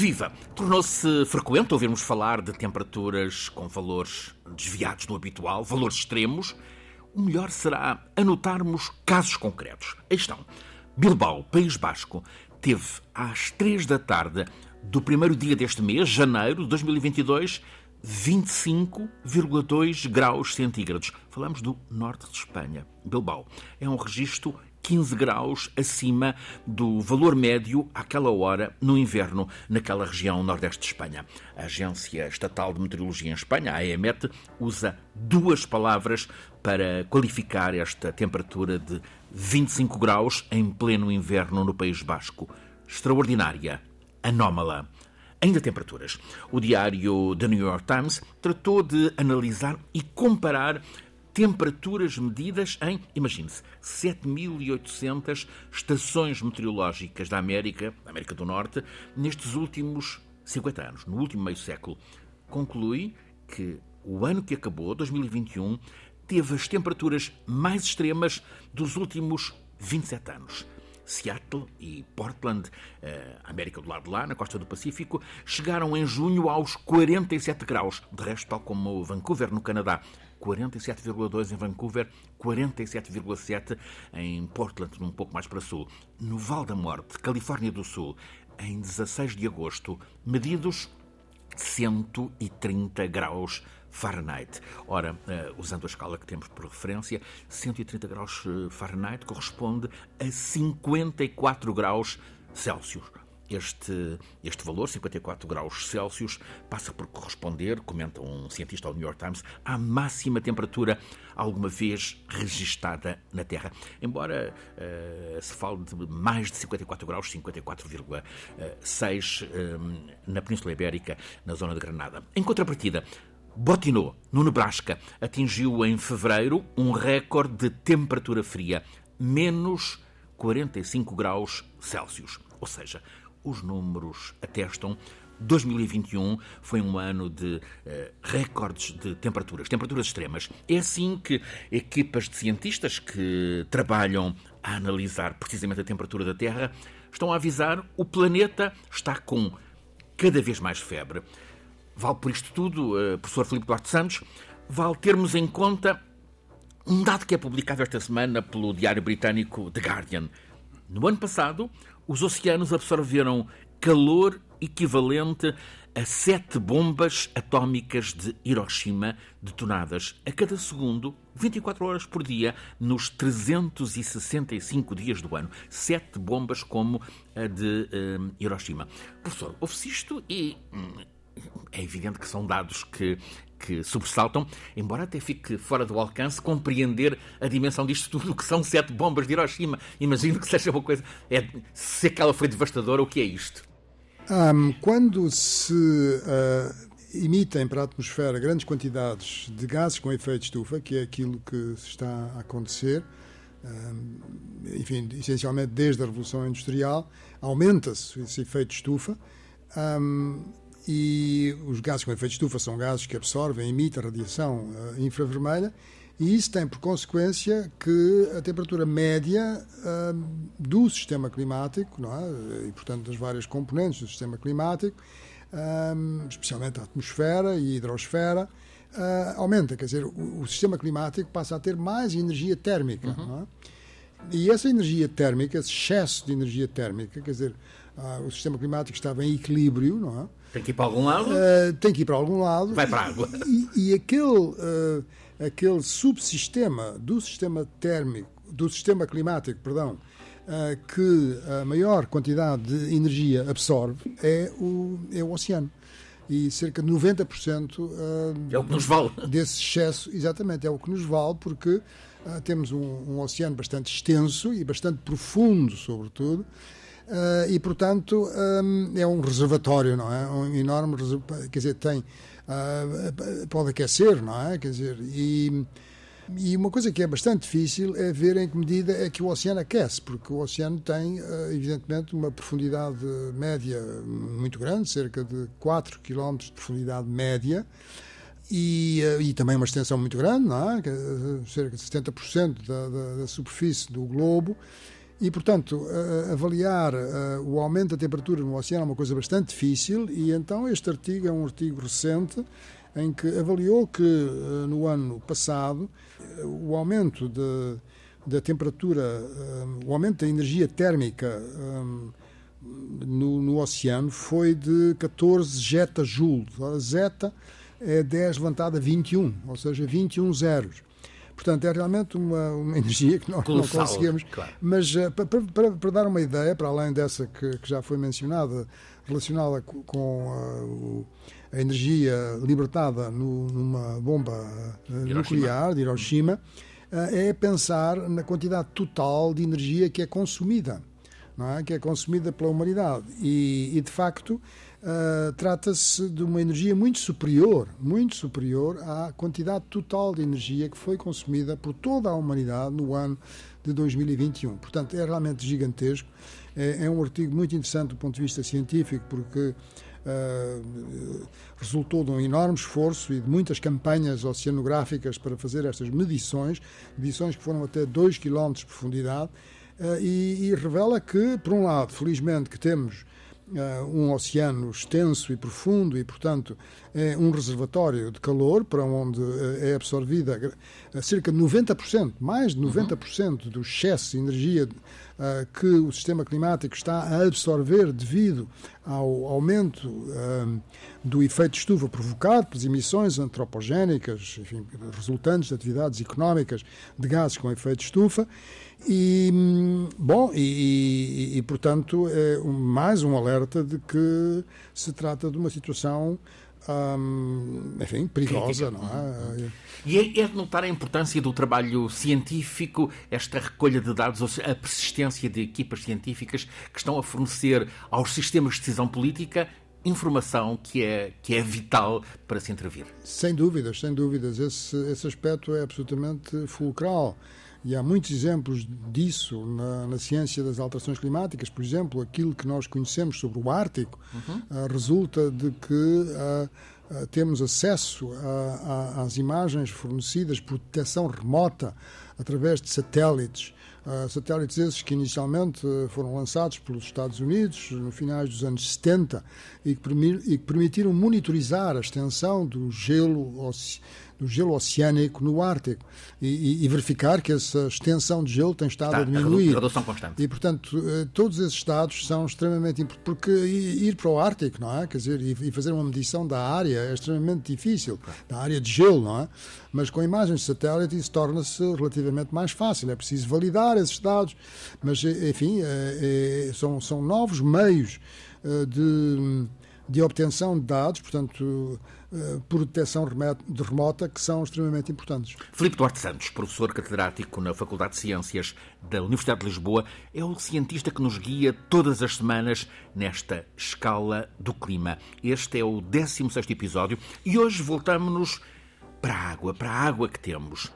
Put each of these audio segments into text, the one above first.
Viva! Tornou-se frequente ouvirmos falar de temperaturas com valores desviados do habitual, valores extremos. O melhor será anotarmos casos concretos. Aí estão. Bilbao, País Basco, teve às três da tarde do primeiro dia deste mês, janeiro de 2022, 25,2 graus centígrados. Falamos do norte de Espanha. Bilbao é um registro 15 graus acima do valor médio àquela hora no inverno naquela região nordeste de Espanha. A Agência Estatal de Meteorologia em Espanha, a EMET, usa duas palavras para qualificar esta temperatura de 25 graus em pleno inverno no País Basco. Extraordinária, anómala. Ainda temperaturas. O diário The New York Times tratou de analisar e comparar temperaturas medidas em, imagine-se, 7.800 estações meteorológicas da América, da América do Norte, nestes últimos 50 anos, no último meio século. Conclui que o ano que acabou, 2021, teve as temperaturas mais extremas dos últimos 27 anos. Seattle e Portland, eh, América do lado de lá, na costa do Pacífico, chegaram em junho aos 47 graus. De resto, tal como Vancouver, no Canadá, 47,2 em Vancouver, 47,7 em Portland, um pouco mais para sul. No Val da Morte, Califórnia do Sul, em 16 de agosto, medidos 130 graus Fahrenheit. Ora, uh, usando a escala que temos por referência, 130 graus eh, Fahrenheit corresponde a 54 graus Celsius. Este, este valor, 54 graus Celsius, passa por corresponder, comenta um cientista ao New York Times, à máxima temperatura alguma vez registada na Terra. Embora uh, se fale de mais de 54 graus, 54,6 uh, na Península Ibérica, na zona de Granada. Em contrapartida, Bottineau, no Nebraska, atingiu em fevereiro um recorde de temperatura fria, menos 45 graus Celsius. Ou seja, os números atestam 2021 foi um ano de uh, recordes de temperaturas, temperaturas extremas. É assim que equipas de cientistas que trabalham a analisar precisamente a temperatura da Terra estão a avisar o planeta está com cada vez mais febre. Vale por isto tudo, uh, professor Filipe Duarte Santos, vale termos em conta um dado que é publicado esta semana pelo diário britânico The Guardian. No ano passado, os oceanos absorveram calor equivalente a sete bombas atómicas de Hiroshima detonadas a cada segundo, 24 horas por dia, nos 365 dias do ano. Sete bombas como a de um, Hiroshima. Professor, ouve-se isto e. Hum, é evidente que são dados que, que sobressaltam, embora até fique fora do alcance compreender a dimensão disto tudo, que são sete bombas de Hiroshima. Imagino que seja uma coisa. É, se aquela foi devastadora, o que é isto? Um, quando se uh, emitem para a atmosfera grandes quantidades de gases com efeito estufa, que é aquilo que está a acontecer, um, enfim, essencialmente desde a Revolução Industrial, aumenta-se esse efeito estufa. Um, e os gases com efeito de estufa são gases que absorvem, emitem radiação uh, infravermelha, e isso tem por consequência que a temperatura média uh, do sistema climático, não é? e portanto das várias componentes do sistema climático, uh, especialmente a atmosfera e a hidrosfera, aumenta. Quer dizer, o, o, sistema climático passa a ter mais energia térmica. Uhum. É? E essa energia térmica, esse excesso de energia térmica, quer dizer, o sistema climático estava em equilíbrio, não é? Tem que ir para algum lado? Uh, tem que ir para algum lado. Vai para a água. E, e aquele, uh, aquele subsistema do sistema térmico, do sistema climático, perdão, uh, que a maior quantidade de energia absorve é o, é o oceano. E cerca de 90% uh, é o que nos vale. desse excesso, exatamente, é o que nos vale, porque temos um, um oceano bastante extenso e bastante profundo, sobretudo, e, portanto, um, é um reservatório, não é? Um enorme quer dizer, tem, uh, pode aquecer, não é? Quer dizer, e, e uma coisa que é bastante difícil é ver em que medida é que o oceano aquece, porque o oceano tem, uh, evidentemente, uma profundidade média muito grande, cerca de 4 km de profundidade média, e, e, também uma extensão muito grande, não é? cerca de 70% da, da, da superfície do globo, E, portanto, avaliar o aumento da temperatura no oceano é uma coisa bastante difícil, e então este artigo é um artigo recente em que avaliou que no ano passado o aumento de, da temperatura, o aumento da energia térmica no, no oceano foi de 14 zetajoules. A zeta é 10 levantada a 21, ou seja, 21 zeros. Portanto, é realmente uma, uma energia que nós Colossal, não conseguimos. Claro. Mas uh, para, para, para, dar uma ideia, para além dessa que, que já foi mencionada, relacionada com uh, a energia libertada no, numa bomba uh, nuclear de Hiroshima, é pensar na quantidade total de energia que é consumida, não é? que é consumida pela humanidade. E, e de facto, Uh, Trata-se de uma energia muito superior, muito superior à quantidade total de energia que foi consumida por toda a humanidade no ano de 2021. Portanto, é realmente gigantesco. É, é um artigo muito interessante do ponto de vista científico, porque uh, resultou de um enorme esforço e de muitas campanhas oceanográficas para fazer estas medições, medições que foram até 2 km de profundidade, uh, e, e revela que, por um lado, felizmente que temos um oceano extenso e profundo e, portanto, é um reservatório de calor para onde uh, é absorvida cerca de 90%, mais de 90% uhum. do excesso de energia que o sistema climático está a absorver devido ao aumento do efeito estufa provocado pelas emissões antropogénicas, enfim, resultantes de atividades económicas de gases com efeito estufa. E, bom, e, e, e, portanto, é mais um alerta de que se trata de uma situação, hum, enfim, perigosa, não é? E é, é de notar a importância do trabalho científico, esta recolha de dados, a persistência de equipas científicas que estão a fornecer aos sistemas de decisão política informação que é, que é vital para se intervir. Sem dúvidas, sem dúvidas. Esse, esse aspecto é absolutamente fulcral. E há muitos exemplos disso na, na, ciência das alterações climáticas. Por exemplo, aquilo que nós conhecemos sobre o Ártico uhum. uh, resulta de que uh, uh, temos acesso a, a, às imagens fornecidas por detecção remota através de satélites. satélites esses que inicialmente foram lançados pelos Estados Unidos no finais dos anos 70 e que, permitiram monitorizar a extensão do gelo do gelo oceânico no Ártico e, e, verificar que essa extensão de gelo tem estado Está, a diminuir. A redução constante. E, portanto, eh, todos esses dados são extremamente importantes, porque ir para o Ártico, não é? Quer dizer, e fazer uma medição da área é extremamente difícil, da área de gelo, não é? Mas com imagens de satélite isso torna-se relativamente mais fácil. É preciso validar esses dados, mas, eh, enfim, é, é, são, são novos meios de, de obtenção de dados, portanto eh, por detecção de remota que são extremamente importantes. Filipe Duarte Santos, professor catedrático na Faculdade de Ciências da Universidade de Lisboa, é o cientista que nos guia todas as semanas nesta escala do clima. Este é o 16º episódio e hoje voltamos-nos para a água, para a água que temos.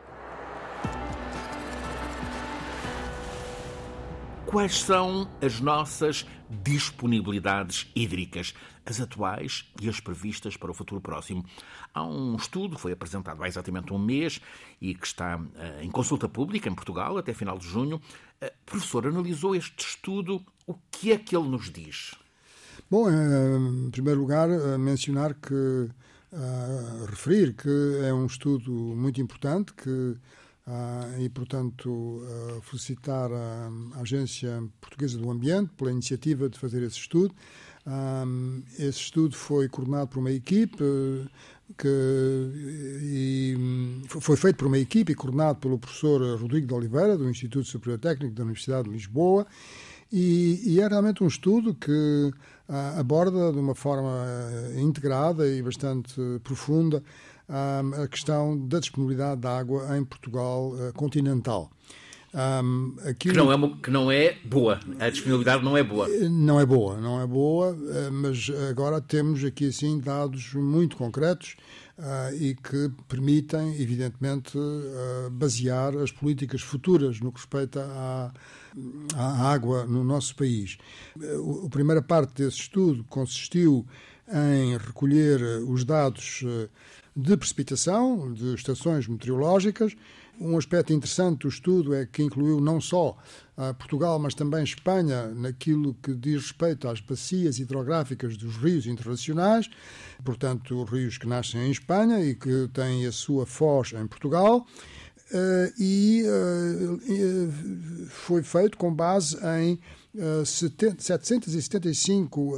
Quais são as nossas disponibilidades hídricas? as atuais e as previstas para o futuro próximo. Há um estudo, foi apresentado há exatamente um mês e que está uh, em consulta pública em Portugal até final de junho. Uh, professor, analisou este estudo, o que é que ele nos diz? Bom, em primeiro lugar, mencionar que, referir que é um estudo muito importante que Uh, e, portanto, uh, felicitar a, a, Agência Portuguesa do Ambiente pela iniciativa de fazer esse estudo. Um, esse estudo foi coordenado por uma equipe que e, foi feito por uma equipe e coordenado pelo professor Rodrigo de Oliveira, do Instituto Superior Técnico da Universidade de Lisboa, e, e é realmente um estudo que aborda de uma forma integrada e bastante profunda a questão da disponibilidade de água em Portugal uh, continental. Um, aquilo... que, não é, que não é boa, a disponibilidade não é boa. Não é boa, não é boa, eh, mas agora temos aqui assim dados muito concretos uh, e que permitem, evidentemente, uh, basear as políticas futuras no que respeita à, à água no nosso país. A primeira parte desse estudo consistiu em recolher os dados de precipitação de estações meteorológicas Um aspecto interessante do estudo é que incluiu não só Portugal, mas também Espanha, naquilo que diz respeito às bacias hidrográficas dos rios internacionais, portanto, rios que nascem em Espanha e que têm a sua foz em Portugal. Uh, e uh, foi feito com base em uh, 775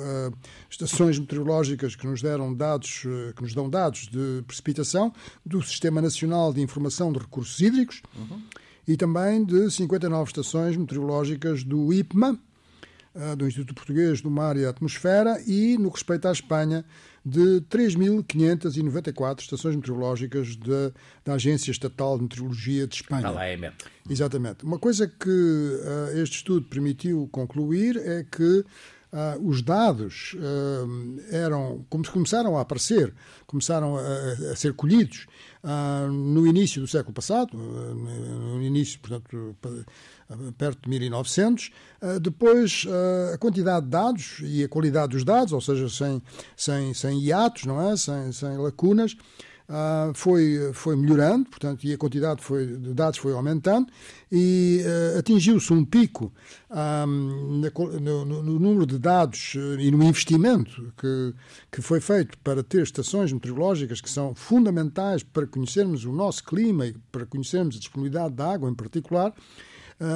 estações meteorológicas que nos deram dados, que nos dão dados de precipitação do Sistema Nacional de Informação de Recursos Hídricos. Uhum e também de 59 estações meteorológicas do IPMA, do Instituto Português do Mar e Atmosfera, e, no respeito à Espanha, de 3.594 estações meteorológicas de, da Agência Estatal de Meteorologia de Espanha. Lá, é Exatamente. Uma coisa que uh, este estudo permitiu concluir é que Uh, os dados uh, eram começaram a aparecer, começaram a, a ser colhidos uh, no início do século passado, no início, portanto, perto de 1900. depois, a quantidade de dados e a qualidade dos dados, ou seja, sem, sem, sem hiatos, não é? sem, sem lacunas, Uh, foi, foi melhorando, portanto, e a quantidade foi, de dados foi aumentando e uh, atingiu-se um pico um, no, no, no, número de dados e no investimento que, que foi feito para ter estações meteorológicas que são fundamentais para conhecermos o nosso clima e para conhecermos a disponibilidade de água em particular.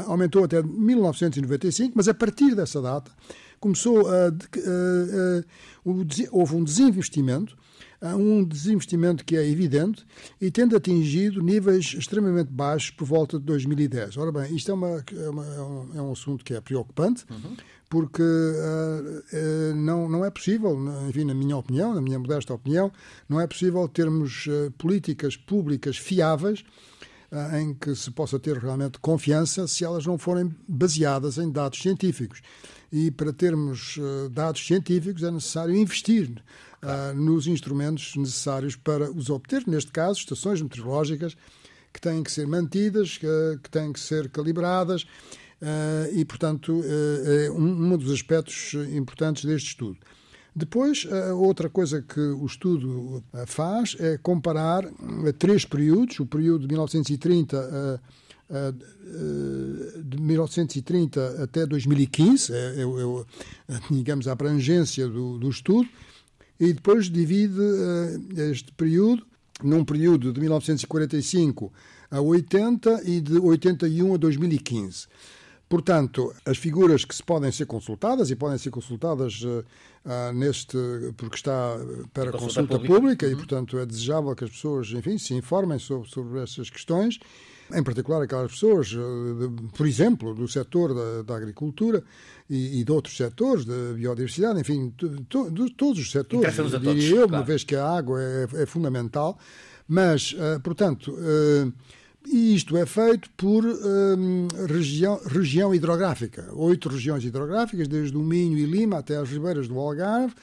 Aumentou até 1995, mas a partir dessa data começou a, houve um desinvestimento um desinvestimento que é evidente e tendo atingido níveis extremamente baixos por volta de 2010. Ora bem, isto é, uma, é, uma, é, um, é um, assunto que é preocupante, uhum. porque uh, uh, não, não é possível, enfim, na minha opinião, na minha modesta opinião, não é possível termos uh, políticas públicas fiáveis em que se possa ter realmente confiança se elas não forem baseadas em dados científicos. E para termos dados científicos é necessário investir uh, nos instrumentos necessários para os obter, neste caso, estações meteorológicas que têm que ser mantidas, que têm que ser calibradas, uh, e, portanto, uh, é um, um, dos aspectos importantes deste estudo. Depois, outra coisa que o estudo faz é comparar três períodos, o período de 1930 de 1930 até 2015, é, é, é, digamos, a abrangência do, do estudo, e depois divide este período num período de 1945 a 80 e de 81 a 2015. Portanto, as figuras que se podem ser consultadas e podem ser consultadas uh, uh, neste porque está para consulta, consulta pública, pública uhum. e, portanto, é desejável que as pessoas, enfim, se informem sobre, sobre essas questões em particular aquelas pessoas, eh, por exemplo, do setor da, da agricultura e, e, de outros setores, da biodiversidade, enfim, de todos os setores, diria todos, eu, claro. uma vez que a água é, é fundamental. Mas, uh, portanto, uh, isto é feito por região, região hidrográfica. Oito regiões hidrográficas, desde o Minho e Lima até as ribeiras do Algarve.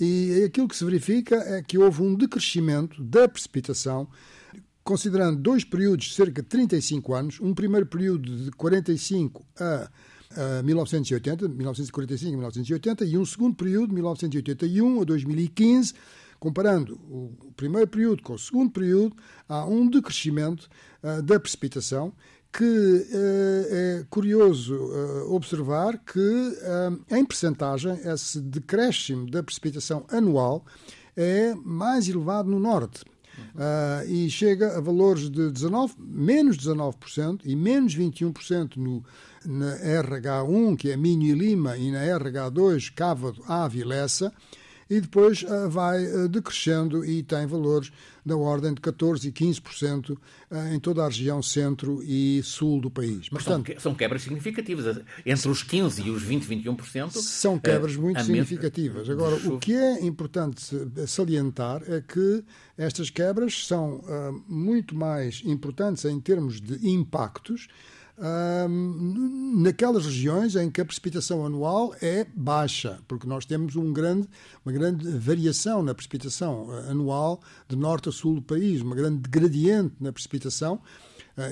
E aquilo que se verifica é que houve um decrescimento da precipitação considerando dois períodos de cerca de 35 anos, um primeiro período de 45 a, a 1980, 1945 a 1980, e um segundo período de 1981 a 2015, comparando o primeiro período com o segundo período, há um decrescimento da precipitação que uh, é curioso uh, observar que, em percentagem, esse decréscimo da precipitação anual é mais elevado no norte. Uh, e chega a valores de 19, menos 19% e menos 21% no, na RH1, que é Minho e Lima, e na RH2, Cávado, Ave e Lessa, e depois uh, vai uh, decrescendo e tem valores da ordem de 14% e 15% uh, em toda a região centro e sul do país. Mas Portanto, são, quebras significativas, entre os 15% e os 20%, 21%. São quebras muito significativas. Agora, o que é importante salientar é que estas quebras são muito mais importantes em termos de impactos naquelas regiões em que a precipitação anual é baixa, porque nós temos um grande, uma grande variação na precipitação anual de norte a sul do país, uma grande gradiente na precipitação.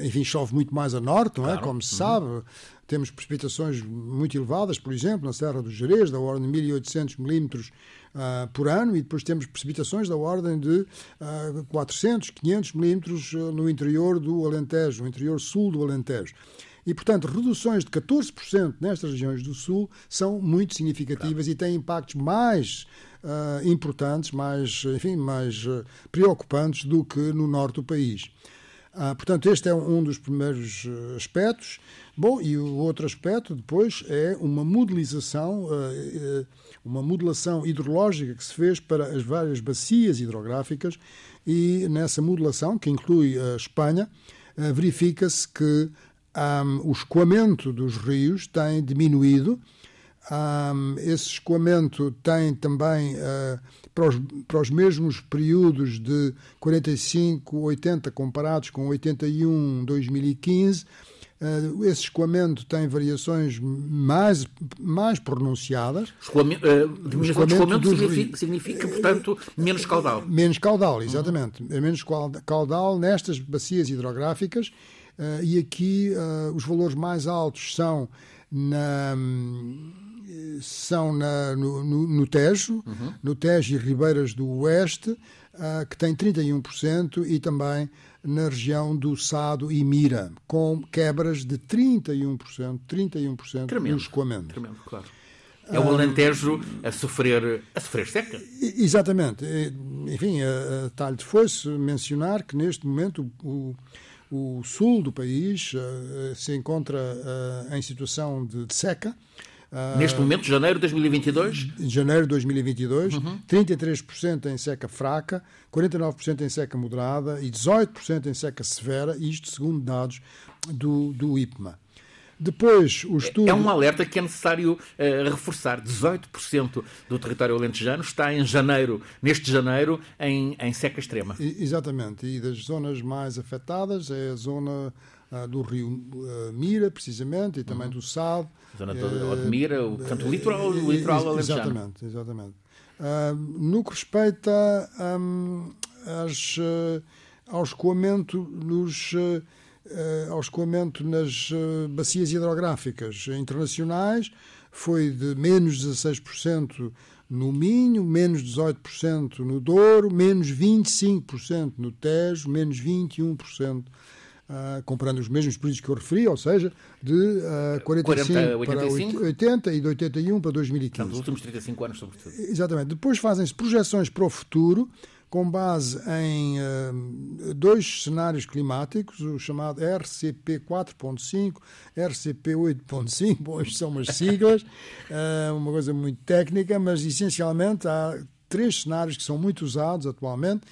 Enfim, chove muito mais a norte, não é? Claro. Como se sabe. Uhum. Temos precipitações muito elevadas, por exemplo, na Serra do Jerez, da ordem de 1800 milímetros uh, por ano, e depois temos precipitações da ordem de uh, 400, 500 milímetros no interior do Alentejo, no interior sul do Alentejo. E, portanto, reduções de 14% nestas regiões do Sul são muito significativas claro. e têm impactos mais uh, importantes, mais, enfim, mais preocupantes do que no norte do país. Uh, portanto, este é um dos primeiros aspectos. Bom, e o outro aspecto depois é uma modelização, uma modelação hidrológica que se fez para as várias bacias hidrográficas e nessa modelação, que inclui a Espanha, verifica-se que um, o escoamento dos rios tem diminuído. Um, esse escoamento tem também, uh, para, os, para, os, mesmos períodos de 45, 80, comparados com 81, 2015, uh, esse escoamento tem variações mais, mais pronunciadas. Escoamento, uh, diminuição do escoamento significa, significa, portanto, menos caudal. Menos caudal, exatamente. Uhum. Menos caudal nestas bacias hidrográficas Uh, e aqui uh, os valores mais altos são na, são na, no, no, no, Tejo, uhum. no Tejo e Ribeiras do Oeste, uh, que tem 31%, e também na região do Sado e Mira, com quebras de 31%, 31% tremendo, no escoamento. Tremendo, claro. É o Alentejo a sofrer, a sofrer seca. Exatamente. Enfim, a, a talho de foice mencionar que neste momento o, o sul do país uh, se encontra uh, em situação de, de seca. Uh, Neste momento, janeiro de 2022? Janeiro de 2022, uhum. 33% em seca fraca, 49% em seca moderada e 18% em seca severa, isto segundo dados do, do IPMA. Depois, o estudo... É um alerta que é necessário uh, reforçar. 18% do território alentejano está em janeiro, neste janeiro, em, em seca extrema. E, exatamente. E das zonas mais afetadas é a zona uh, do rio uh, Mira, precisamente, e também uhum. do Sado. Zona do, de Mira, o, portanto, o litoral, o litoral alentejano. Exatamente, exatamente. no que respeita um, ao escoamento nos ao escoamento nas bacias hidrográficas internacionais foi de menos 16% no Minho, menos 18% no Douro, menos 25% no Tejo, menos 21%. Uh, comparando os mesmos períodos que eu referi, ou seja, de uh, 45 40, 85. para 80 e de 81 para 2015. Portanto, os últimos 35 anos, sobretudo. Exatamente. Depois fazem-se projeções para o futuro, com base em uh, dois cenários climáticos, o chamado RCP 4.5, RCP 8.5, bom, isto são umas siglas, uh, uma coisa muito técnica, mas essencialmente há três cenários que são muito usados atualmente.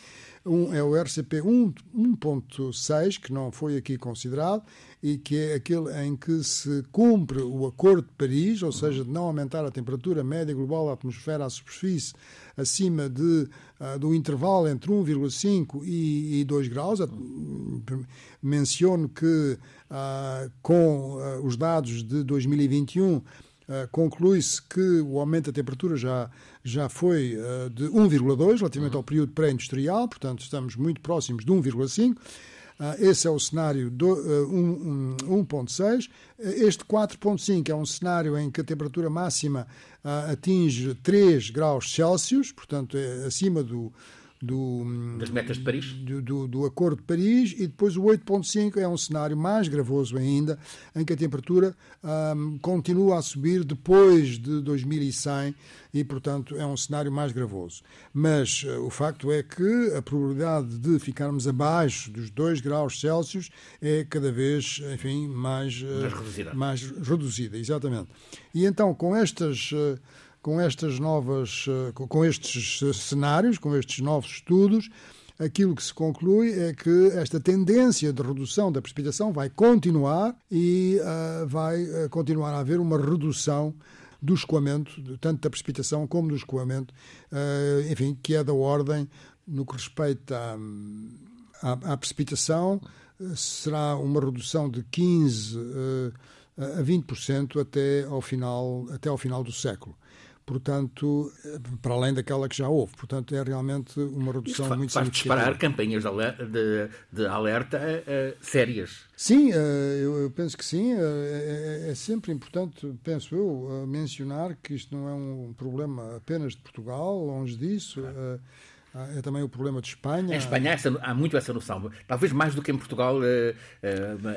Um é o RCP 1.6, que não foi aqui considerado, e que é aquele em que se cumpre o Acordo de Paris, ou seja, de não aumentar a temperatura média global da atmosfera à superfície acima de, uh, do intervalo entre 1,5 e, e 2 graus. Menciono que uh, com uh, os dados de 2021 conclui-se que o aumento da temperatura já, já foi de 1,2 relativamente ao período pré-industrial, portanto estamos muito próximos de 1,5. Ah, esse é o cenário 1.6. Ah, ah, este 4.5 é um cenário em que a temperatura máxima atinge 3 graus Celsius, portanto é acima do, do, das metas de Paris? Do, do, do, Acordo de Paris, e depois o 8.5 é um cenário mais gravoso ainda, em que a temperatura continua a subir depois de 2100 e, portanto, é um cenário mais gravoso. Mas uh, o facto é que a probabilidade de ficarmos abaixo dos 2 graus Celsius é cada vez, enfim, mais, uh, mais reduzida. Mais reduzida, exatamente. E então, com estas... Uh, com estas novas, eh, com estes cenários, com estes novos estudos, aquilo que se conclui é que esta tendência de redução da precipitação vai continuar e uh, vai uh, continuar a haver uma redução do escoamento, tanto da precipitação como do escoamento, uh, enfim, que é da ordem no que respeita à, à, à precipitação, será uma redução de 15 a 20% até ao final, até ao final do século. Portanto, para além daquela que já houve. Portanto, é realmente uma redução Isto muito faz significativa. disparar campanhas de alerta, de, de alerta uh, sérias. Sim, uh, eu, eu, penso que sim. Uh, é, é, sempre importante, penso eu, mencionar que isto não é um problema apenas de Portugal, longe disso. Claro. É também o problema de Espanha. Em Espanha há muito essa noção. Talvez mais do que em Portugal,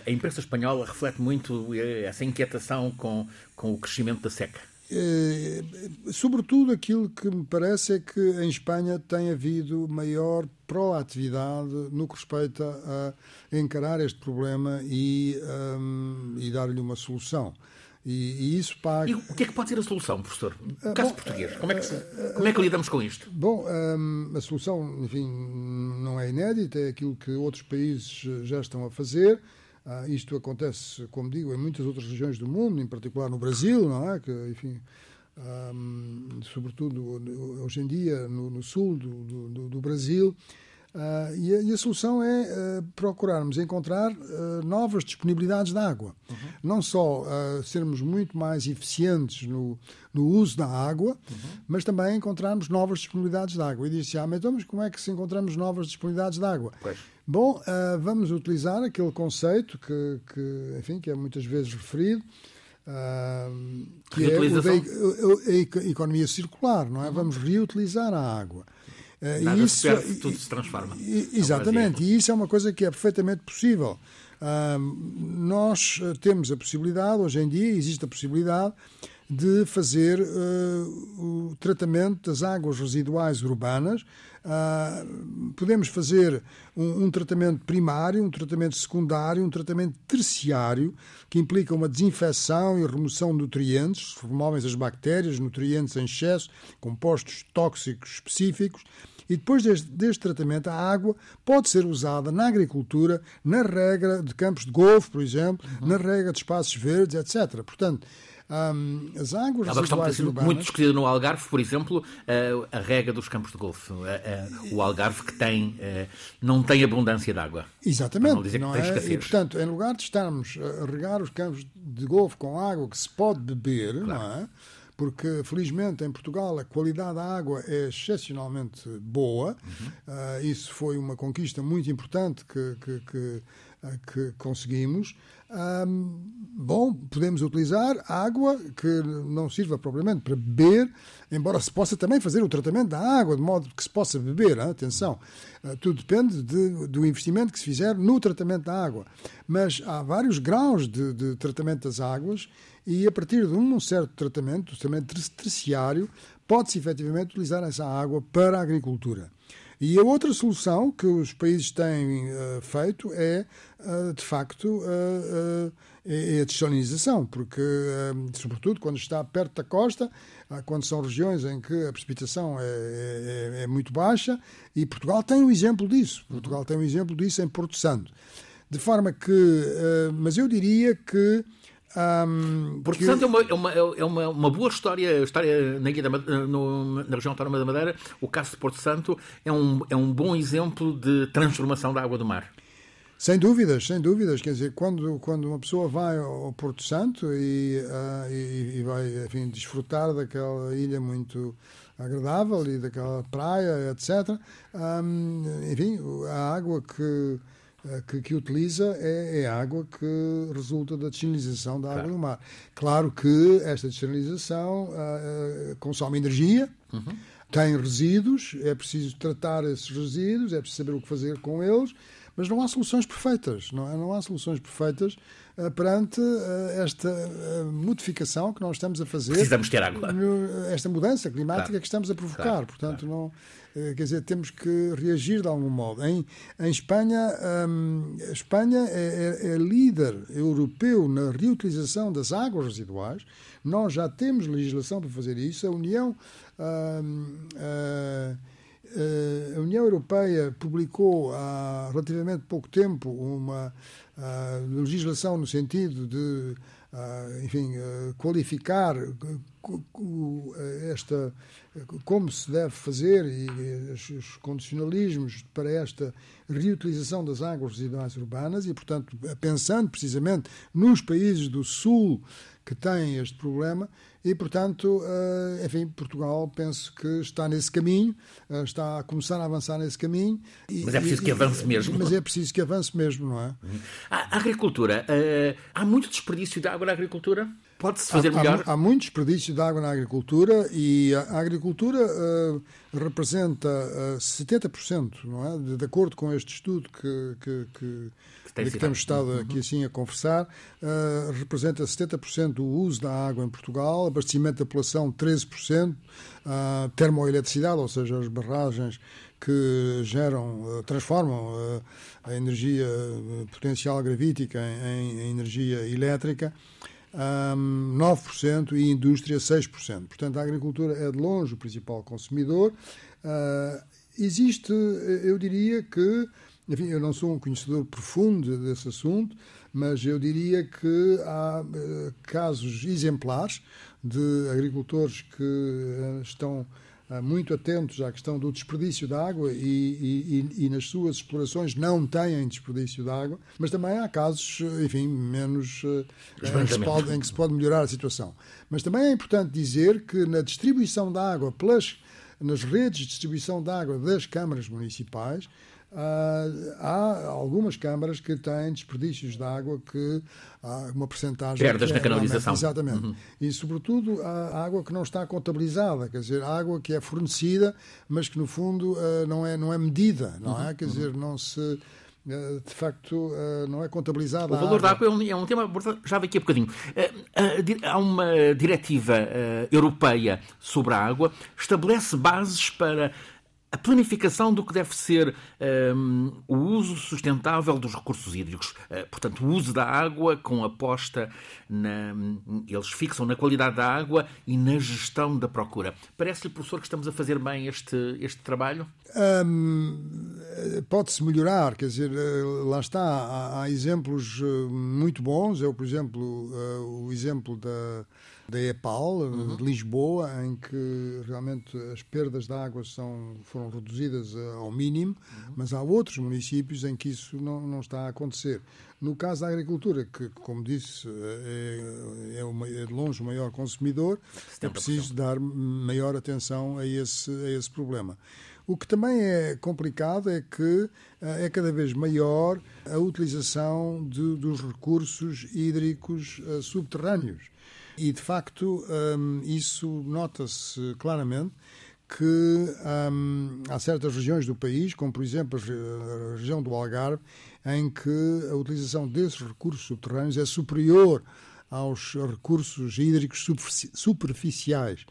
a imprensa espanhola reflete muito essa inquietação com, com o crescimento da seca. Eh, sobretudo, aquilo que me parece é que em Espanha tem havido maior proatividade no que respeita a encarar este problema e, um, e dar-lhe uma solução. E, e, isso paga. E o que é que pode ser a solução, professor? No caso bom, português, como é, que, como é que lidamos com isto? Bom, um, a solução, enfim, não é inédita, é aquilo que outros países já estão a fazer. Ah, isto acontece, como digo, em muitas outras regiões do mundo, em particular no Brasil, não é? Que, enfim, sobretudo hoje em dia no, no sul do, do, do Brasil. Uh, e, a, e, a, solução é uh, procurarmos encontrar uh, novas disponibilidades de água. Uhum. Não só sermos muito mais eficientes no, no uso da água, uhum. mas também encontrarmos novas disponibilidades de água. E disse, ah, então, mas como é que se encontramos novas disponibilidades de água? Pois. Bom, vamos utilizar aquele conceito que, que, enfim, que é muitas vezes referido, que é o da a, a economia circular, não é? Uhum. Vamos reutilizar a água. Eh, Nada isso, perde, tudo se transforma. Exatamente, e isso é uma coisa que é perfeitamente possível. nós eh, temos a possibilidade, hoje em dia existe a possibilidade de fazer uh, o tratamento das águas residuais urbanas. Uh, podemos fazer um, um, tratamento primário, um tratamento secundário, um tratamento terciário, que implica uma desinfecção e remoção de nutrientes, removem as bactérias, nutrientes em excesso, compostos tóxicos específicos, e depois deste, deste, tratamento, a água pode ser usada na agricultura, na regra de campos de golfe, por exemplo, uhum. na regra de espaços verdes, etc. Portanto, um, as águas é uma questão que tem sido urbanas... muito discutida no Algarve, por exemplo, a, a rega dos campos de golfe. o Algarve que tem, não tem abundância de água. Exatamente. Não dizer não que tem é? E, portanto, em lugar de estarmos a regar os campos de golfe com água que se pode beber, claro. não é? porque felizmente em Portugal a qualidade da água é excepcionalmente boa. Uhum. Uh, isso foi uma conquista muito importante que, que, que, que conseguimos. Bom, podemos utilizar água que não sirva propriamente para beber, embora se possa também fazer o tratamento da água de modo que se possa beber. Hein? Atenção, uh, tudo depende de, do investimento que se fizer no tratamento da água. Mas há vários graus de, de tratamento das águas e a partir de um certo tratamento, tratamento terciário, pode-se efetivamente utilizar essa água para a agricultura. E a outra solução que os países têm uh, feito é, uh, de facto, uh, é a desalinização, porque, sobretudo, quando está perto da costa, quando são regiões em que a precipitação é, é, é muito baixa, e Portugal tem um exemplo disso. Portugal tem um exemplo disso em Porto Santo. De forma que, mas eu diria que um, Porto que... Santo é, uma, é, uma, é uma, uma boa história, história na, Guia da, no, na região autónoma da Madeira. O caso de Porto Santo é um, é um bom exemplo de transformação da água do mar. Sem dúvidas, sem dúvidas. Quer dizer, quando, quando uma pessoa vai ao Porto Santo e, uh, e, e, vai enfim, desfrutar daquela ilha muito agradável e daquela praia, etc., um, enfim, a água que eh, que, que, utiliza é, é, água que resulta da desalinização da água claro. do mar. Claro que esta desalinização uh, consome energia, uhum. tem resíduos, é preciso tratar esses resíduos, é preciso saber o que fazer com eles, mas não há soluções perfeitas. Não, é? não há soluções perfeitas perante uh, esta modificação que nós estamos a fazer. Precisamos ter água. Esta mudança climática claro. que estamos a provocar. Claro. Portanto, não eh, quer dizer, temos que reagir de algum modo. Em, em Espanha, hum, a Espanha é, é, é, líder europeu na reutilização das águas residuais. Nós já temos legislação para fazer isso. A União. Hum, a União Europeia publicou há relativamente pouco tempo uma legislação no sentido de, enfim, qualificar esta como se deve fazer e os condicionalismos para esta reutilização das águas residuais urbanas e, portanto, pensando precisamente nos países do Sul que têm este problema e, portanto, uh, enfim, Portugal penso que está nesse caminho, uh, está a começar a avançar nesse caminho. E, mas é preciso e, que avance mesmo. Mas é preciso que avance mesmo, não é? A agricultura, uh, há muito desperdício de água na agricultura? Pode-se fazer há, melhor? Há, há, muito desperdício de água na agricultura e a, agricultura uh, representa uh, 70%, não é? De, de, acordo com este estudo que, que, que, que, que temos estado aqui uhum. assim a conversar, uh, representa 70% do uso da água em Portugal, abastecimento da população 13%, uh, termoeletricidade, ou seja, as barragens que geram, transformam a energia potencial gravítica em, em energia elétrica um, 9% e indústria 6%. Portanto, a agricultura é de longe o principal consumidor. Uh, existe, eu diria que, enfim, eu não sou um conhecedor profundo desse assunto, mas eu diria que há uh, casos exemplares de agricultores que uh, estão muito atentos à questão do desperdício de água e, e, e, nas suas explorações não têm desperdício de água, mas também há casos, enfim, menos eh, em que, pode, em que se pode melhorar a situação. Mas também é importante dizer que na distribuição da água pelas nas redes de distribuição de água das câmaras municipais, Uh, há algumas câmaras que têm desperdícios de água que há uma porcentagem. Perdas é, na canalização. Exatamente. Uhum. E, sobretudo, a água que não está contabilizada, quer dizer, água que é fornecida, mas que, no fundo, uh, não, é, não é medida, não uhum. é? Quer dizer, não se ah, de facto não é contabilizado. O valor da água é um, é um tema já daqui a bocadinho. Há uma diretiva europeia sobre a água, estabelece bases para a planificação do que deve ser um, o uso sustentável dos recursos hídricos. Uh, portanto, o uso da água com aposta na. Eles fixam na qualidade da água e na gestão da procura. Parece-lhe, professor, que estamos a fazer bem este, este trabalho? Um, Pode-se melhorar, quer dizer, eh, lá está. Há, há exemplos eh, muito bons. Eu, por exemplo, o exemplo da da EPAL, uhum. de Lisboa, em que realmente as perdas de água são, foram reduzidas eh, ao mínimo, uhum. mas há outros municípios em que isso não, não está a acontecer. No caso da agricultura, que, como disse, eh, é, é, uma, é de longe o maior consumidor, é preciso dar maior atenção a esse, a esse problema. O que também é complicado é que eh, é cada vez maior a utilização de, dos recursos hídricos subterrâneos. E, de facto, um, isso nota-se claramente que um, há certas regiões do país, como por exemplo a região do Algarve, em que a utilização desses recursos subterrâneos é superior aos recursos hídricos superficiais.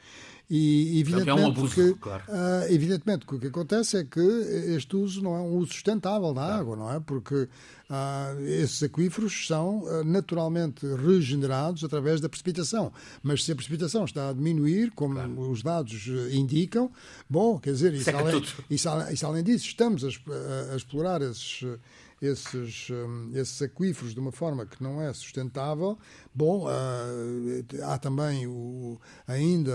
E evidentemente, é um abuso, que, claro. evidentemente que o que acontece é que este uso não é um uso sustentável da claro. água, não é? Porque uh, esses aquíferos são uh, naturalmente regenerados através da precipitação. Mas se a precipitação está a diminuir, como claro. os dados indicam, bom, quer dizer, isso além, isso, isso além, disso, estamos a, a explorar esses esses, hum, esses aquíferos de uma forma que não é sustentável, bom, há também o, ainda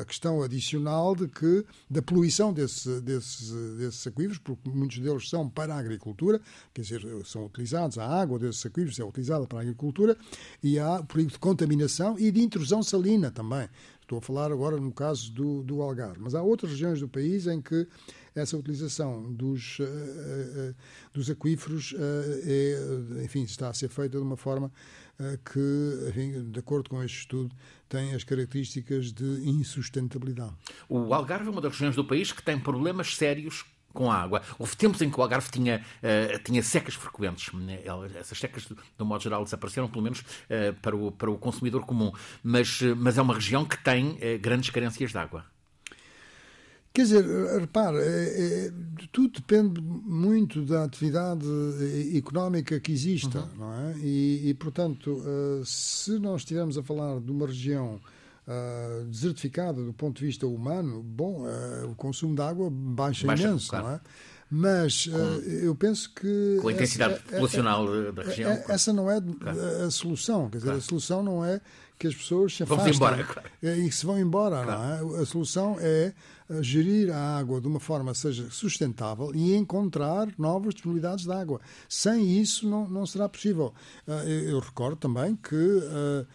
a questão adicional de que da poluição desse, desses, desses aquíferos, porque muitos deles são para a agricultura, quer dizer, são utilizados, a água desses aquíferos é utilizada para a agricultura, e há perigo de contaminação e de intrusão salina também. Estou a falar agora no caso do, do Algarve, mas há outras regiões do país em que essa utilização dos, uh, uh, dos aquíferos é, enfim, está a ser feita de uma forma que, enfim, de acordo com este estudo, tem as características de insustentabilidade. O Algarve é uma das regiões do país que tem problemas sérios com a água. Houve tempos em que o Algarve tinha, uh, tinha secas frequentes. Essas secas, de um modo geral, desapareceram, pelo menos uh, para, o, para o consumidor comum. Mas, mas é uma região que tem uh, grandes carências de água. Quer dizer, repare, é, é, tudo depende muito da atividade económica que exista, uhum. não é? E, e portanto, se nós estivermos a falar de uma região uh, desertificada do ponto de vista humano, bom, uh, o consumo de água baixa, baixa imenso, claro. não é? Mas com, eu penso que. Com a intensidade essa, populacional da região. Essa não é claro. a solução. Quer dizer, claro. a solução não é que as pessoas se afastem embora, claro. e que se vão embora. Não é? A solução é gerir a água de uma forma que seja sustentável e encontrar novas disponibilidades de água. Sem isso não, não será possível. Ah, eu recordo também que ah, Uh,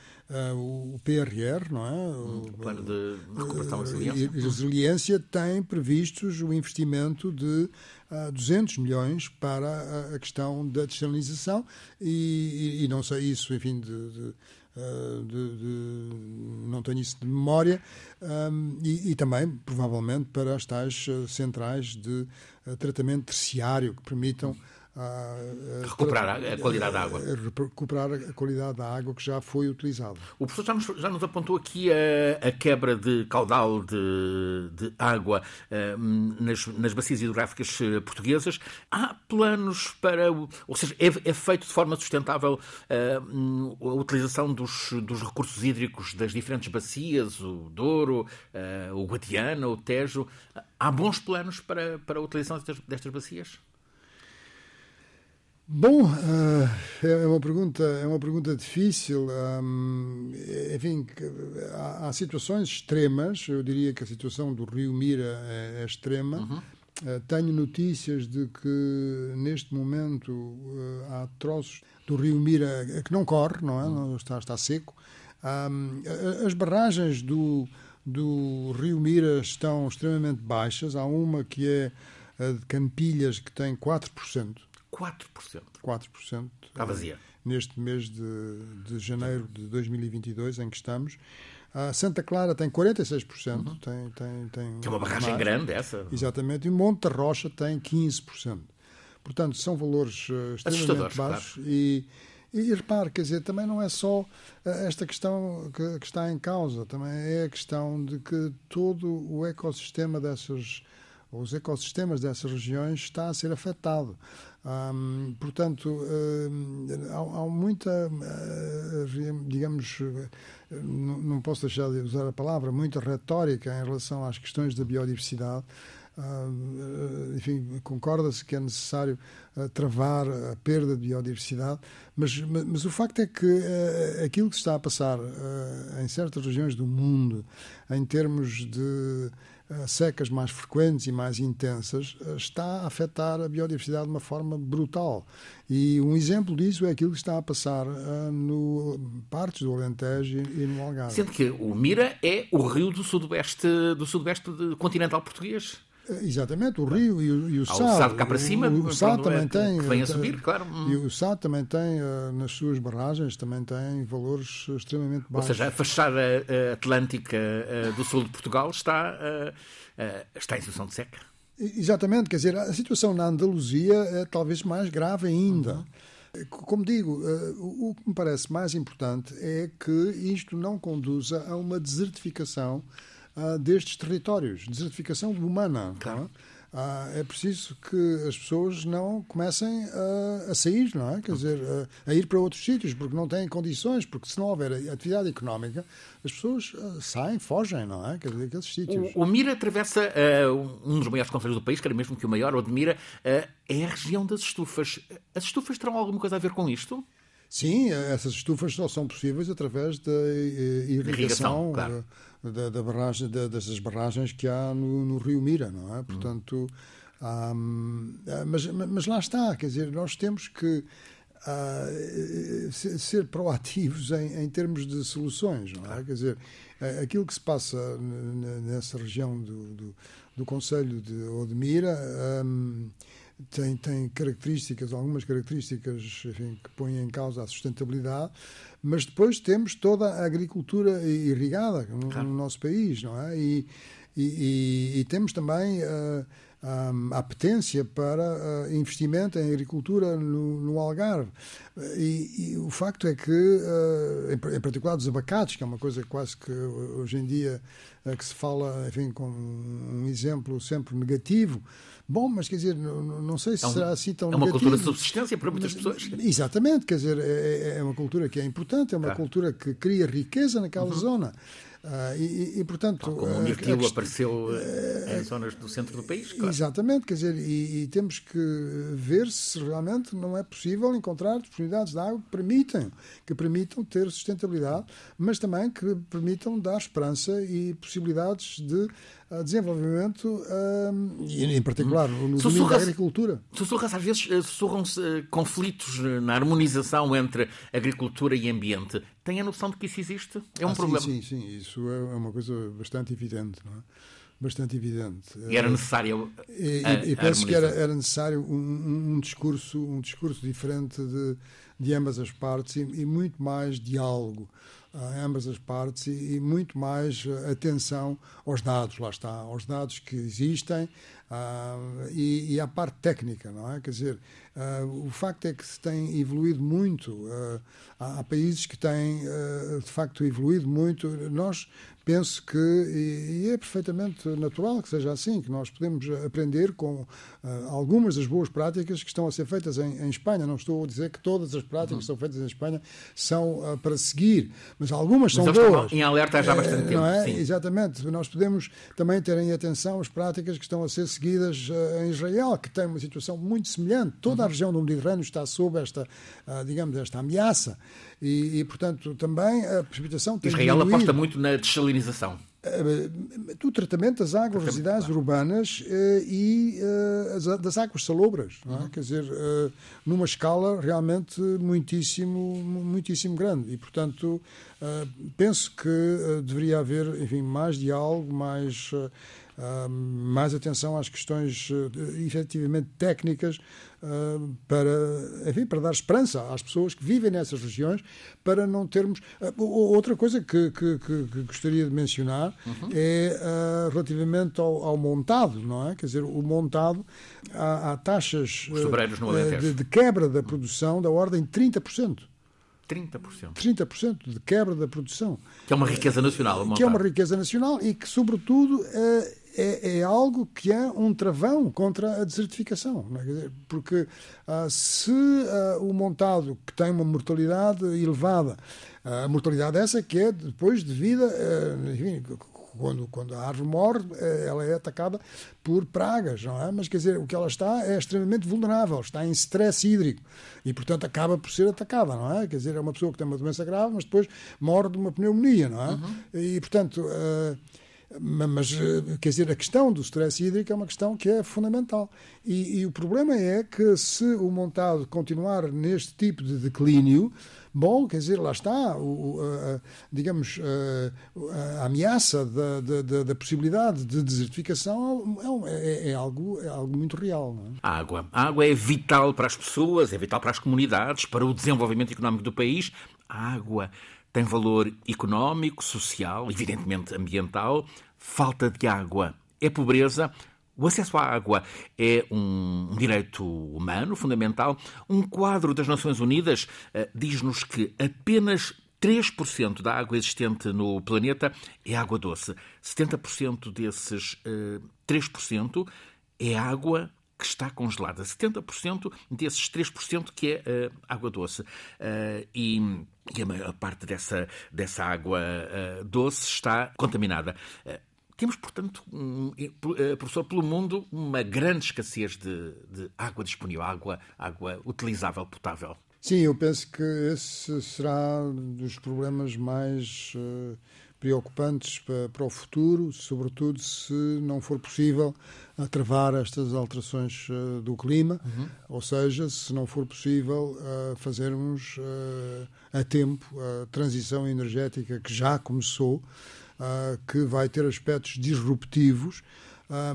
o PRR, não é? O, o Plano de Recuperação e Resiliência. E resiliência tem previstos o investimento de uh, 200 milhões para a, questão da dessalinização e, e, e, não sei isso, enfim, de, de Uh, de, de, não tenho isso de memória, um, e, e, também, provavelmente, para as tais centrais de uh, tratamento terciário que permitam a, recuperar a, a, qualidade da água. Recuperar a qualidade da água que já foi utilizada. O professor já nos, já nos apontou aqui a, a, quebra de caudal de, de água uh, nas, nas bacias hidrográficas eh, portuguesas. Há planos para. Ou seja, é, é feito de forma sustentável a utilização dos, dos recursos hídricos das diferentes bacias, o Douro, o Guadiana, o Tejo. Há bons planos para, para a utilização destas, destas bacias? Bom, uh, é uma pergunta é uma pergunta difícil. Um, enfim, há, situações extremas. Eu diria que a situação do Rio Mira é, é extrema. Uhum. Uh, tenho notícias de que neste momento uh, há troços do Rio Mira que não corre, não é? Não, está, está seco. Um, as barragens do, do Rio Mira estão extremamente baixas. Há uma que é de Campilhas que tem 4%. 4%. 4%. Está vazia. Neste mês de, de janeiro de 2022, em que estamos. A Santa Clara tem 46%. Uhum. Tem, tem, tem que é uma barragem grande essa. Exatamente. E o Monte da Rocha tem 15%. Portanto, são valores uh, extremamente baixos. Claro. E, e, e repare, quer dizer, também não é só uh, esta questão que, que, está em causa, também é a questão de que todo o ecossistema dessas os ecossistemas dessas regiões está a ser afetado. Hum, portanto, hum, há, há, muita, hum, digamos, não, posso deixar de usar a palavra, muita retórica em relação às questões da biodiversidade. enfim, concorda-se que é necessário travar a perda de biodiversidade, mas, mas, mas o facto é que aquilo que está a passar em certas regiões do mundo, em termos de secas mais frequentes e mais intensas, eh, está a afetar a biodiversidade de uma forma brutal. E um exemplo disso é aquilo que está a passar uh, no partes do Alentejo e no Algarve. Sendo que o Mira é o rio do sudoeste, do sudoeste continental português. Exatamente, o rio e o, e o Sá. O Sá cá para cima, o, o Sá também é, tem. Que vem a subir, claro. E o Sá também tem, nas suas barragens, também tem valores extremamente baixos. Ou seja, a fachada atlântica do sul de Portugal está, está em situação de seca. Exatamente, quer dizer, a situação na Andaluzia é talvez mais grave ainda. Uhum. Como digo, o que me parece mais importante é que isto não conduza a uma desertificação uh, destes territórios, desertificação humana. Claro. É? é preciso que as pessoas não comecem a, a sair, não é? Quer dizer, a, a, ir para outros sítios, porque não têm condições, porque se não houver atividade económica, as pessoas uh, saem, fogem, não é? Quer dizer, aqueles sítios. O, o Mira atravessa uh, um dos maiores conselhos do país, que era mesmo que o maior, o de Mira, uh, é a região das estufas. As estufas terão alguma coisa a ver com isto? Sim, essas estufas só são possíveis através da irrigação, irrigação claro da, da barragem, da, dessas barragens que há no, no, Rio Mira, não é? Portanto, hum, mas, mas lá está, quer dizer, nós temos que uh, ser proativos em, em, termos de soluções, não é? Quer dizer, aquilo que se passa nessa região do, do, do Conselho de Odmira. Um, tem, tem características, algumas características enfim, que põem em causa a sustentabilidade, mas depois temos toda a agricultura irrigada no, claro. no nosso país, não é? E, e, e, temos também uh, a apetência para uh, investimento em agricultura no, no Algarve. E, e, o facto é que, uh, em, em, particular dos abacates, que é uma coisa quase que hoje em dia que se fala, enfim, com um exemplo sempre negativo, Bom, mas quer dizer, não, não sei se é um, será assim tão É uma negativo. cultura de subsistência para muitas pessoas. Exatamente, quer dizer, é, é, é uma cultura que é importante, é uma cultura que cria riqueza naquela uhum. zona. Uh, e, e, portanto. como o mirtilo apareceu uh, em zonas do centro do país, claro. Exatamente, quer dizer, e, e, temos que ver se realmente não é possível encontrar disponibilidades de água que permitam, que permitam ter sustentabilidade, mas também que permitam dar esperança e possibilidades de uh, desenvolvimento, uh, e em particular no domínio da agricultura. Sussurra-se, às vezes, eh, sussurram-se uh, conflitos na harmonização entre agricultura e ambiente. Tem a noção de que isso existe? É um ah, problema? Sim, sim, sim, isso é uma coisa bastante evidente, não é? bastante evidente. E era necessário e, a, e penso que era, era necessário um, um, discurso um discurso diferente de, de ambas as partes e, e muito mais diálogo a ambas as partes e, e, muito mais atenção aos dados, lá está, aos dados que existem uh, e, e à parte técnica, não é? Quer dizer, uh, o facto é que se tem evoluído muito, uh, há, há, países que têm de facto evoluído muito. Nós penso que, e, é perfeitamente natural que seja assim, que nós podemos aprender com algumas das boas práticas que estão a ser feitas em, em Espanha. Não estou a dizer que todas as práticas uhum. que são feitas em Espanha são para seguir, mas algumas mas são boas. Em alerta já há bastante tempo. Não é? Exatamente. Nós podemos também ter em atenção as práticas que estão a ser seguidas uh, em Israel, que tem uma situação muito semelhante. Toda uhum. a região do Mediterrâneo está sob esta, digamos, esta ameaça. E, e, portanto, também a precipitação tem Israel diminuído. aposta muito na desalinização. Do tratamento das águas residuais claro. urbanas eh, e eh, das águas salobras, é? uhum. quer dizer, eh, numa escala realmente muitíssimo, muitíssimo grande. E, portanto, penso que deveria haver, enfim, mais diálogo, mais uh, mais atenção às questões uh, efetivamente técnicas uh, para, enfim, para dar esperança às pessoas que vivem nessas regiões, para não termos. outra coisa que, que, que, que, gostaria de mencionar uhum. é relativamente ao, ao, montado, não é? Quer dizer, o montado, há, há taxas de, de quebra da produção da ordem de 30%. 30%. 30% de quebra da produção. Que é uma riqueza nacional. Que é uma riqueza nacional e que, sobretudo, é, é, algo que é um travão contra a desertificação. É? Porque ah, se ah, o montado, que tem uma mortalidade elevada, ah, a mortalidade essa que é depois devida, enfim, quando, quando a árvore morre, eh, ela é atacada por pragas, não é? Mas quer dizer, o que ela está é extremamente vulnerável, está em stress hídrico e, portanto, acaba por ser atacada, não é? Quer dizer, é uma pessoa que tem uma doença grave, mas depois morre de uma pneumonia, não é? Uhum. E, portanto. Uh, mas, eh, quer dizer, a questão do stress hídrico é uma questão que é fundamental. E, e, o problema é que se o montado continuar neste tipo de declínio, bom, quer dizer, lá está, o, a, digamos, a, a ameaça da, da, da, possibilidade de desertificação é, é, é, algo, é algo muito real. É? Água. A água é vital para as pessoas, é vital para as comunidades, para o desenvolvimento económico do país. A água tem valor económico, social, evidentemente ambiental. Falta de água é pobreza. O acesso à água é um direito humano fundamental. Um quadro das Nações Unidas uh, diz-nos que apenas 3% da água existente no planeta é água doce. 70% desses uh, eh, 3% é água que está congelada. 70% desses 3% que é uh, água doce. Uh, e, a maior parte dessa, dessa água uh, doce está contaminada. Temos, portanto, um, professor, pelo mundo, uma grande escassez de, de água disponível, água, água utilizável, potável. Sim, eu penso que esse será dos problemas mais uh, preocupantes para, para, o futuro, sobretudo se não for possível travar estas alterações uh, do clima, uhum. ou seja, se não for possível uh, fazermos a tempo a transição energética que já começou, que vai ter aspectos disruptivos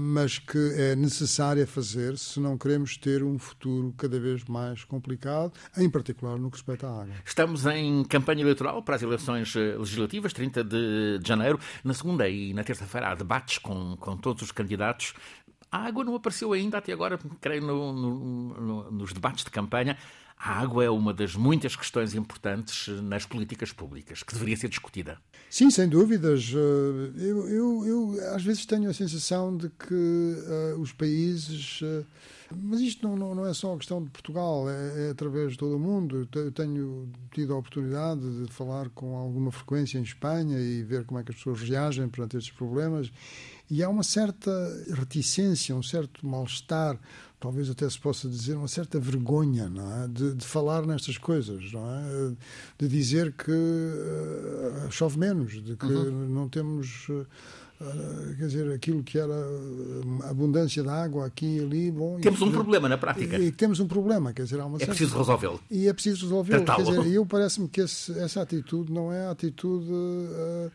mas que é necessária fazer se não queremos ter um futuro cada vez mais complicado, em particular no que respeita à água. Estamos em campanha eleitoral para as eleições eh, legislativas, 30 de janeiro. Na segunda e na terça-feira há debates com, com todos os candidatos. A água não apareceu ainda até agora, creio, no, no, no, nos debates de campanha. A água é uma das muitas questões importantes nas políticas públicas que deveria ser discutida. Sim, sem dúvidas. Eh, eu, eu, eu às vezes tenho a sensação de que uh, os países. Uh, mas isto não, não, não, é só a questão de Portugal, é, é, através de todo o mundo. Eu tenho tido a oportunidade de falar com alguma frequência em Espanha e ver como é que as pessoas reagem perante estes problemas. E há uma certa reticência, um certo mal-estar, talvez até se possa dizer, uma certa vergonha não é? de, de falar nestas coisas, não é? de dizer que uh, chove menos, de que uhum. não temos. Uh, quer dizer, aquilo que era a abundância de água aqui e ali. Bom, temos um problema na prática. E, e, temos um problema, quer dizer, há uma É preciso resolvê-lo. E é preciso resolvê-lo. Quer dizer, eu parece-me que esse, essa atitude não é a atitude. Uh,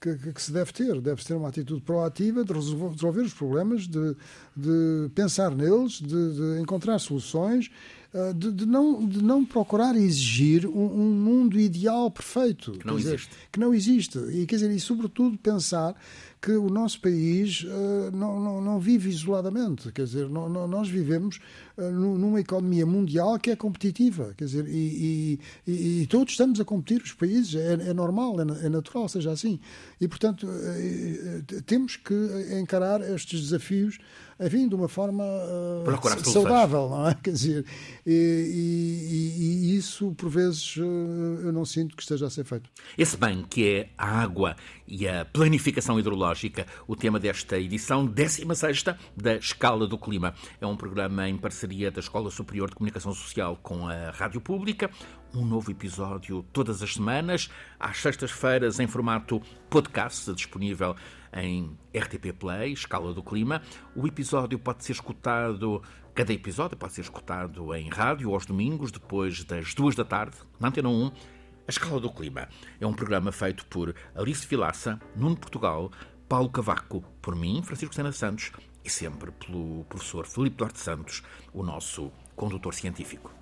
que, que, se deve ter. Deve-se ter uma atitude proativa de resolver os problemas, de, de pensar neles, de, de encontrar soluções, uh, de, de, não, de não procurar exigir um, um mundo ideal perfeito. Que não dizer, existe. Que não existe. E, quer dizer, e sobretudo pensar que o nosso país uh, não, não, não, vive isoladamente. Quer dizer, não, nós vivemos uh, numa economia mundial que é competitiva. Quer dizer, e, e, e todos estamos a competir, os países, é, é normal, é, é, natural, seja assim. E, portanto, uh, temos que encarar estes desafios enfim, de uma forma uh, saudável, não é? Quer dizer, e, e, e, isso, por vezes, eu não sinto que esteja a ser feito. Esse bem que é a água e a planificação hidrológica, o tema desta edição 16 da Escala do Clima. É um programa em parceria da Escola Superior de Comunicação Social com a Rádio Pública. Um novo episódio todas as semanas, às sextas-feiras, em formato podcast, disponível em RTP Play, Escala do Clima. O episódio pode ser escutado, cada episódio pode ser escutado em rádio aos domingos, depois das duas da tarde, na Antena 1. A Escala do Clima é um programa feito por Alice Vilaça, Nuno Portugal, Paulo Cavaco, por mim, Francisco Sena Santos e sempre pelo professor Filipe Duarte Santos, o nosso condutor científico.